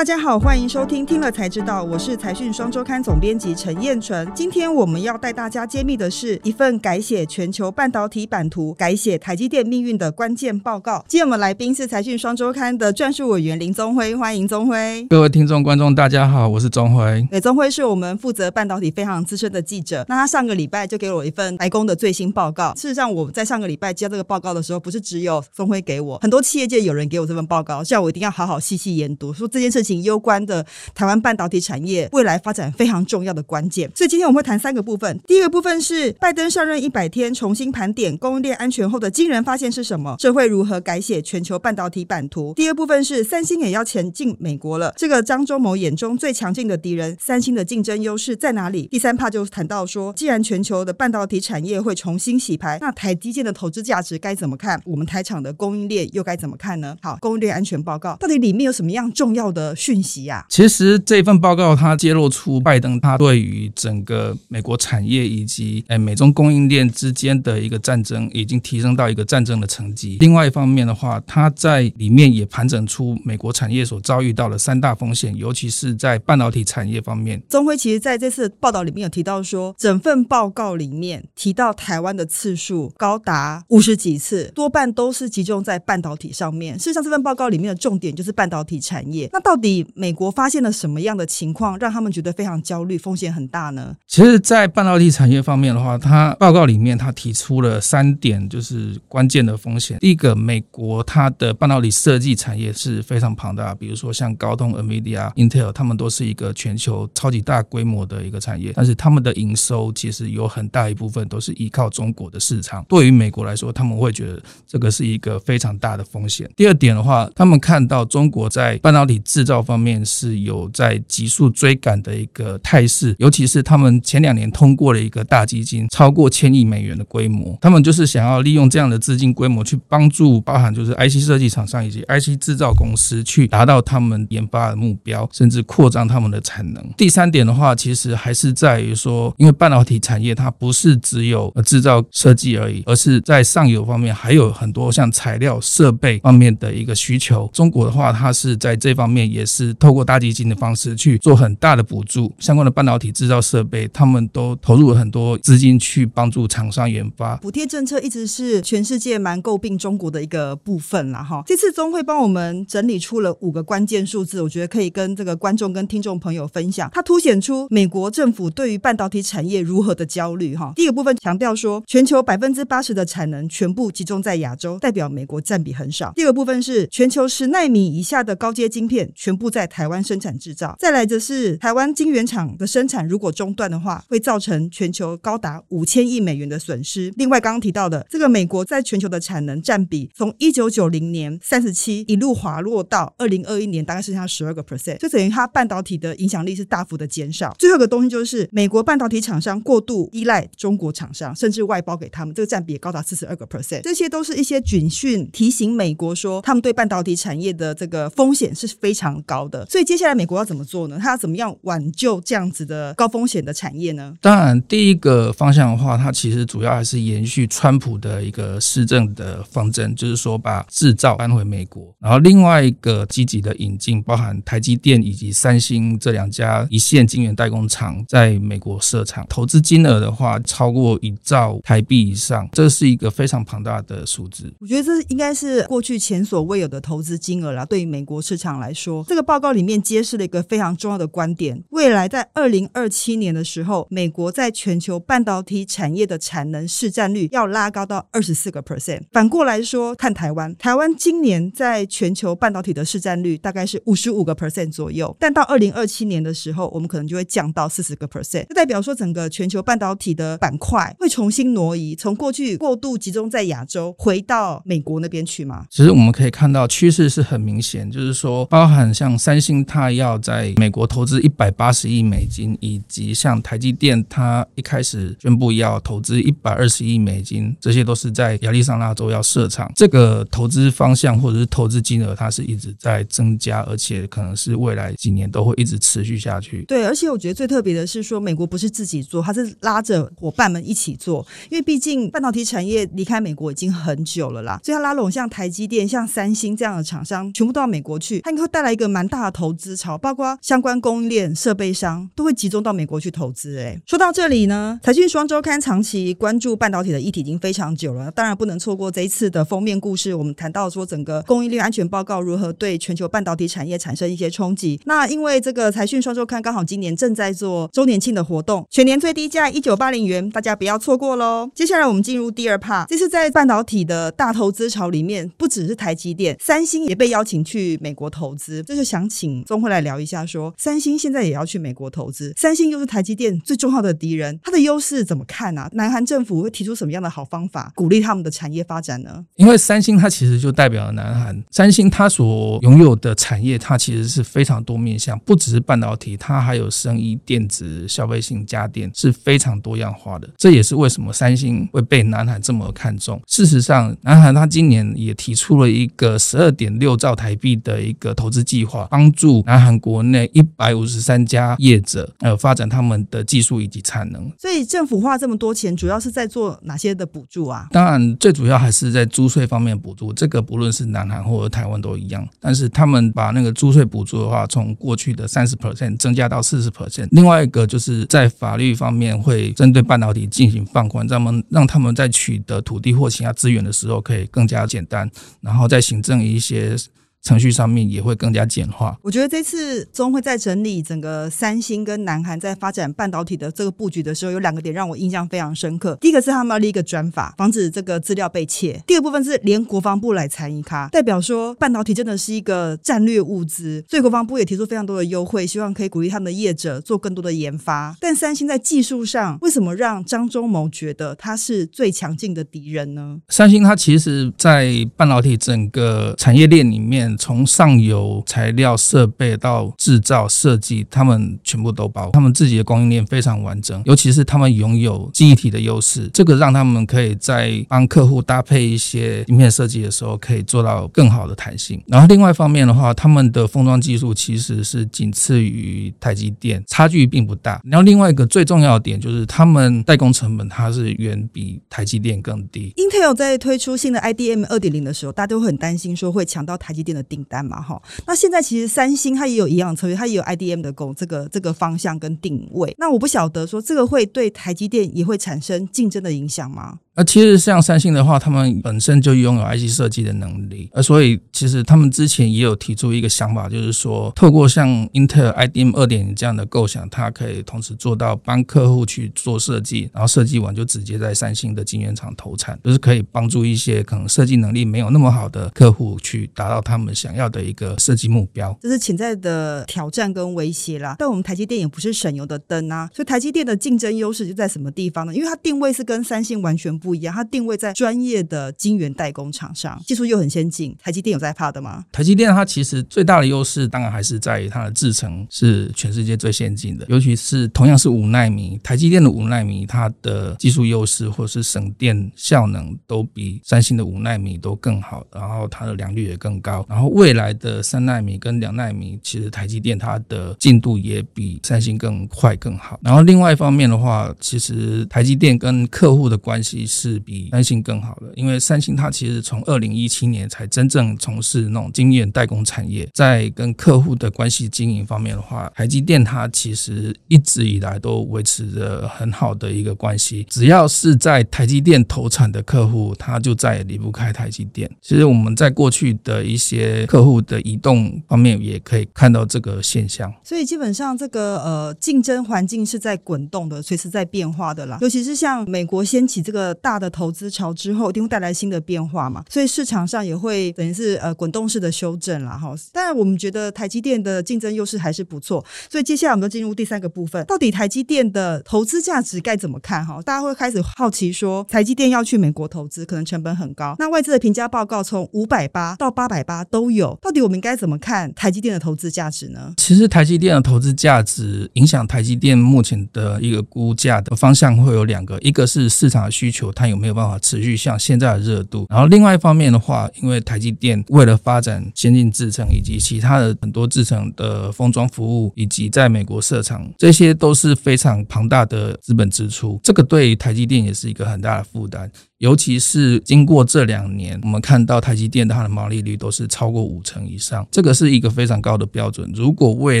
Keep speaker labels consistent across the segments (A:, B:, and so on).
A: 大家好，欢迎收听《听了才知道》，我是财讯双周刊总编辑陈燕纯。今天我们要带大家揭秘的是一份改写全球半导体版图、改写台积电命运的关键报告。今天我们来宾是财讯双周刊的撰述委员林宗辉，欢迎宗辉。
B: 各位听众观众，大家好，我是宗辉。
A: 对，宗辉是我们负责半导体非常资深的记者。那他上个礼拜就给我一份白宫的最新报告。事实上，我在上个礼拜接到这个报告的时候，不是只有宗辉给我，很多企业界有人给我这份报告，叫我一定要好好细细研读，说这件事情攸关的台湾半导体产业未来发展非常重要的关键。所以今天我们会谈三个部分。第一个部分是拜登上任一百天，重新盘点供应链安全后的惊人发现是什么？这会如何改写全球半导体版图？第二部分是三星也要前进美国了，这个张忠谋眼中最强劲的敌人，三星的竞争优势在哪里？第三怕就谈到说，既然全球的半导体产业会重新洗牌，那台积电的投资价值该怎么看？我们台厂的供应链又该怎么看呢？好，供应链安全报告到底里面有什么样重要的讯息呀、
B: 其实这份报告它揭露出拜登他对于整个美国产业以及诶美中供应链之间的一个战争已经提升到一个战争的层级。另外一方面的话，他在里面也盘整出美国产业所遭遇到的三大风险，尤其是在半导体产业方面。
A: 钟辉其实在这次报道里面有提到说，整份报告里面提到台湾的次数高达五十几次，多半都是集中在半导体上面。事实上，这份报告里面的重点就是半导体产业。那到底美国发现了什么样的情况，让他们觉得非常焦虑，风险很大呢？
B: 其实，在半导体产业方面的话，它报告里面它提出了三点，就是关键的风险。第一个，美国它的半导体设计产业是非常庞大，比如说像高通、NVIDIA、Intel，他们都是一个全球超级大规模的一个产业，但是他们的营收其实有很大一部分都是依靠中国的市场。对于美国来说，他们会觉得这个是一个非常大的风险。第二点的话，他们看到中国在半导体制造方面是有在急速追赶的一个态势，尤其是他们前两年通过了一个大基金，超过千亿美元的规模，他们就是想要利用这样的资金规模去帮助包含就是 IC 设计厂商以及 IC 制造公司去达到他们研发的目标，甚至扩张他们的产能。第三点的话，其实还是在于说，因为半导体产业它不是只有制造设计而已，而是在上游方面还有很多像材料、设备方面的一个需求。中国的话，它是在这方面也是透过大基金的方式去做很大的补助，相关的半导体制造设备，他们都投入了很多资金去帮助厂商研发。
A: 补贴政策一直是全世界蛮诟病中国的一个部分啦，哈。这次中会帮我们整理出了五个关键数字，我觉得可以跟这个观众跟听众朋友分享。它凸显出美国政府对于半导体产业如何的焦虑，哈。第一个部分强调说，全球百分之八十的产能全部集中在亚洲，代表美国占比很少。第二个部分是全球十纳米以下的高阶晶片全全部在台湾生产制造。再来则是台湾晶圆厂的生产如果中断的话，会造成全球高达五千亿美元的损失。另外，刚刚提到的这个美国在全球的产能占比，从一九九零年三十七一路滑落到二零二一年大概剩下十二个 percent，就等于它半导体的影响力是大幅的减少。最后一个东西就是美国半导体厂商过度依赖中国厂商，甚至外包给他们，这个占比也高达四十二个 percent。这些都是一些警讯提醒美国说，他们对半导体产业的这个风险是非常高的。所以接下来美国要怎么做呢？它要怎么样挽救这样子的高风险的产业呢？
B: 当然，第一个方向的话，它其实主要还是延续川普的一个施政的方针，就是说把制造搬回美国。然后另外一个积极的引进，包含台积电以及三星这两家一线晶圆代工厂在美国设厂，投资金额的话超过一兆台币以上，这是一个非常庞大的数字。
A: 我觉得这应该是过去前所未有的投资金额啦。对于美国市场来说，这个报告里面揭示了一个非常重要的观点：未来在二零二七年的时候，美国在全球半导体产业的产能市占率要拉高到二十四个 percent。反过来说，看台湾，台湾今年在全球半导体的市占率大概是五十五个 percent 左右，但到二零二七年的时候，我们可能就会降到四十个 percent。这代表说，整个全球半导体的板块会重新挪移，从过去过度集中在亚洲，回到美国那边去吗？
B: 其实我们可以看到趋势是很明显，就是说，包含像三星，它要在美国投资一百八十亿美金，以及像台积电，它一开始宣布要投资一百二十亿美金，这些都是在亚利桑那州要设厂。这个投资方向或者是投资金额，它是一直在增加，而且可能是未来几年都会一直持续下去。
A: 对，而且我觉得最特别的是说，美国不是自己做，它是拉着伙伴们一起做，因为毕竟半导体产业离开美国已经很久了啦，所以它拉拢像台积电、像三星这样的厂商全部到美国去，它应该会带来一个蛮大的投资潮，包括相关供应链、设备商都会集中到美国去投资。哎，说到这里呢，财讯双周刊长期关注半导体的议题已经非常久了，当然不能错过这一次的封面故事。我们谈到说整个供应链安全报告如何对全球半导体产业产生一些冲击。那因为这个财讯双周刊刚好今年正在做周年庆的活动，全年最低价一九八零元，大家不要错过喽。接下来我们进入第二 part，这是在半导体的大投资潮里面，不只是台积电，三星也被邀请去美国投资。这就想请钟辉来聊一下，说三星现在也要去美国投资，三星又是台积电最重要的敌人，它的优势怎么看呢？南韩政府会提出什么样的好方法，鼓励他们的产业发展呢？
B: 因为三星它其实就代表了南韩，三星它所拥有的产业，它其实是非常多面向，不只是半导体，它还有生意、电子、消费性家电，是非常多样化的。这也是为什么三星会被南韩这么看重。事实上，南韩它今年也提出了一个十二点六兆台币的一个投资计划划，帮助南韩国内一百五十三家业者呃发展他们的技术以及产能。
A: 所以政府花这么多钱，主要是在做哪些的补助啊？
B: 当然，最主要还是在租税方面补助。这个不论是南韩或者台湾都一样。但是他们把那个租税补助的话，从过去的三十 percent 增加到四十 percent。另外一个就是在法律方面会针对半导体进行放宽，让他们让他们在取得土地或其他资源的时候可以更加简单，然后在行政一些。程序上面也会更加简化。
A: 我觉得这次中会在整理整个三星跟南韩在发展半导体的这个布局的时候，有两个点让我印象非常深刻。第一个是他们要立一个专法，防止这个资料被窃；第二部分是连国防部来参与，它代表说半导体真的是一个战略物资，所以国防部也提出非常多的优惠，希望可以鼓励他们的业者做更多的研发。但三星在技术上，为什么让张忠谋觉得他是最强劲的敌人呢？
B: 三星它其实，在半导体整个产业链里面。从上游材料、设备到制造、设计，他们全部都包。他们自己的供应链非常完整，尤其是他们拥有记忆体的优势，这个让他们可以在帮客户搭配一些芯片设计的时候，可以做到更好的弹性。然后另外一方面的话，他们的封装技术其实是仅次于台积电，差距并不大。然后另外一个最重要的点就是，他们代工成本它是远比台积电更低。
A: Intel 在推出新的 IDM 二点零的时候，大家都会很担心说会抢到台积电的订单嘛，哈。那现在其实三星它也有一样策略，它也有 IDM 的工这个这个方向跟定位。那我不晓得说这个会对台积电也会产生竞争的影响吗？
B: 那其实像三星的话，他们本身就拥有 IC 设计的能力，呃，所以其实他们之前也有提出一个想法，就是说透过像 Intel IDM 二点零这样的构想，它可以同时做到帮客户去做设计，然后设计完就直接在三星的晶圆厂投产，就是可以帮助一些可能设计能力没有那么好的客户去达到他们想要的一个设计目标。
A: 这是潜在的挑战跟威胁啦。但我们台积电也不是省油的灯啊，所以台积电的竞争优势就在什么地方呢？因为它定位是跟三星完全不。不一样，它定位在专业的晶圆代工厂商，技术又很先进。台积电有在怕的吗？
B: 台积电它其实最大的优势，当然还是在于它的制程是全世界最先进的，尤其是同样是五纳米，台积电的五纳米，它的技术优势或是省电效能都比三星的五纳米都更好，然后它的良率也更高。然后未来的三纳米跟两纳米，其实台积电它的进度也比三星更快更好。然后另外一方面的话，其实台积电跟客户的关系。是比三星更好的，因为三星它其实从二零一七年才真正从事那种经验代工产业，在跟客户的关系经营方面的话，台积电它其实一直以来都维持着很好的一个关系。只要是在台积电投产的客户，他就再也离不开台积电。其实我们在过去的一些客户的移动方面，也可以看到这个现象。
A: 所以基本上这个呃竞争环境是在滚动的，随时在变化的啦。尤其是像美国掀起这个大。的投资潮之后，一定会带来新的变化嘛，所以市场上也会等于是呃滚动式的修正了哈。但，我们觉得台积电的竞争优势还是不错，所以接下来我们就进入第三个部分，到底台积电的投资价值该怎么看哈？大家会开始好奇说，台积电要去美国投资，可能成本很高。那外资的评价报告从五百八到八百八都有，到底我们应该怎么看台积电的投资价值呢？
B: 其实台积电的投资价值影响台积电目前的一个估价的方向会有两个，一个是市场的需求。它有没有办法持续像现在的热度？然后另外一方面的话，因为台积电为了发展先进制程以及其他的很多制程的封装服务，以及在美国设厂，这些都是非常庞大的资本支出。这个对台积电也是一个很大的负担。尤其是经过这两年，我们看到台积电它的毛利率都是超过五成以上，这个是一个非常高的标准。如果未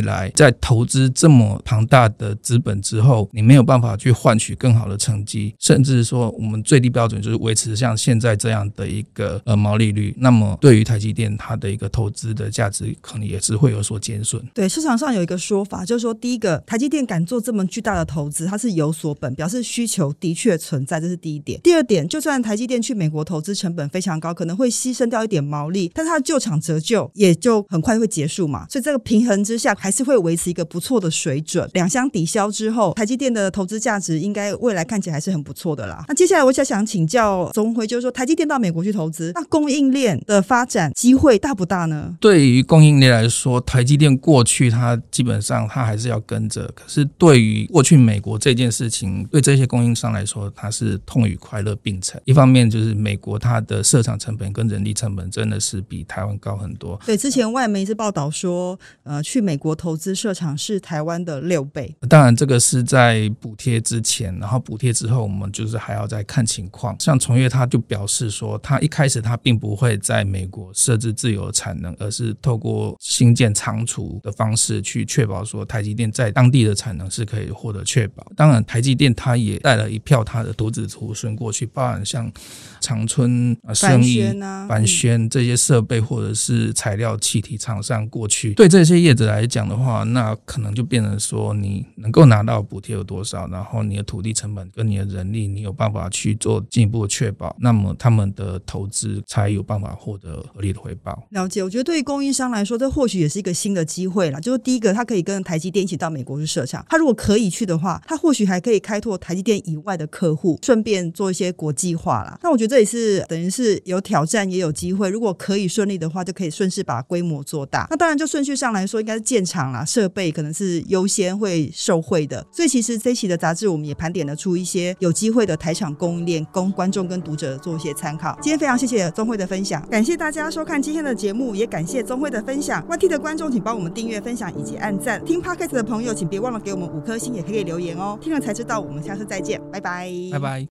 B: 来在投资这么庞大的资本之后，你没有办法去换取更好的成绩，甚至说我们最低标准就是维持像现在这样的一个呃毛利率，那么对于台积电它的一个投资的价值可能也是会有所减损。
A: 对，市场上有一个说法，就是说第一个，台积电敢做这么巨大的投资，它是有所本，表示需求的确存在，这是第一点。第二点，就算但台积电去美国投资成本非常高，可能会牺牲掉一点毛利，但它的旧厂折旧也就很快会结束嘛，所以这个平衡之下还是会维持一个不错的水准。两相抵消之后，台积电的投资价值应该未来看起来还是很不错的啦。那接下来我想想请教宗辉，就是说台积电到美国去投资，那供应链的发展机会大不大呢？
B: 对于供应链来说，台积电过去它基本上它还是要跟着，可是对于过去美国这件事情，对这些供应商来说，它是痛与快乐并存存。一方面就是美国它的设厂成本跟人力成本真的是比台湾高很多。
A: 对，之前外媒是报道说，呃，去美国投资设厂是台湾的六倍。
B: 当然，这个是在补贴之前，然后补贴之后，我们就是还要再看情况。像崇越他就表示说，他一开始他并不会在美国设置自由产能，而是透过新建仓储的方式去确保说台积电在当地的产能是可以获得确保。当然，台积电他也带了一票他的独子徒孙过去，包含像长春啊、生意、凡轩这些设备或者是材料气体厂商过去。对这些业者来讲的话，那可能就变成说你能够拿到补贴有多少，然后你的土地成本跟你的人力，你有办法去做进一步的确保，那么他们的投资才有办法获得合理的回报。
A: 了解，我觉得对于供应商来说，这或许也是一个新的机会啦。就是第一个，他可以跟台积电一起到美国去设厂，他如果可以去的话，他或许还可以开拓台积电以外的客户，顺便做一些国际化啦。那我觉得这也是等于是有挑战也有机会。如果可以顺利的话，就可以顺势把规模做大。那当然，就顺序上来说，应该是建厂啦，设备可能是优先会受惠的。所以其实这期的杂志，我们也盘点了出一些有机会的台厂供应链，供观众跟读者做一些参考。今天非常谢谢宗辉的分享，感谢大家收看今天的节目，也感谢宗辉的分享。YT 的观众请帮我们订阅、分享以及按赞。听 Podcast 的朋友，请别忘了给我们五颗星，也可以留言哦。听了才知道，我们下次再见，拜拜，
B: 拜拜。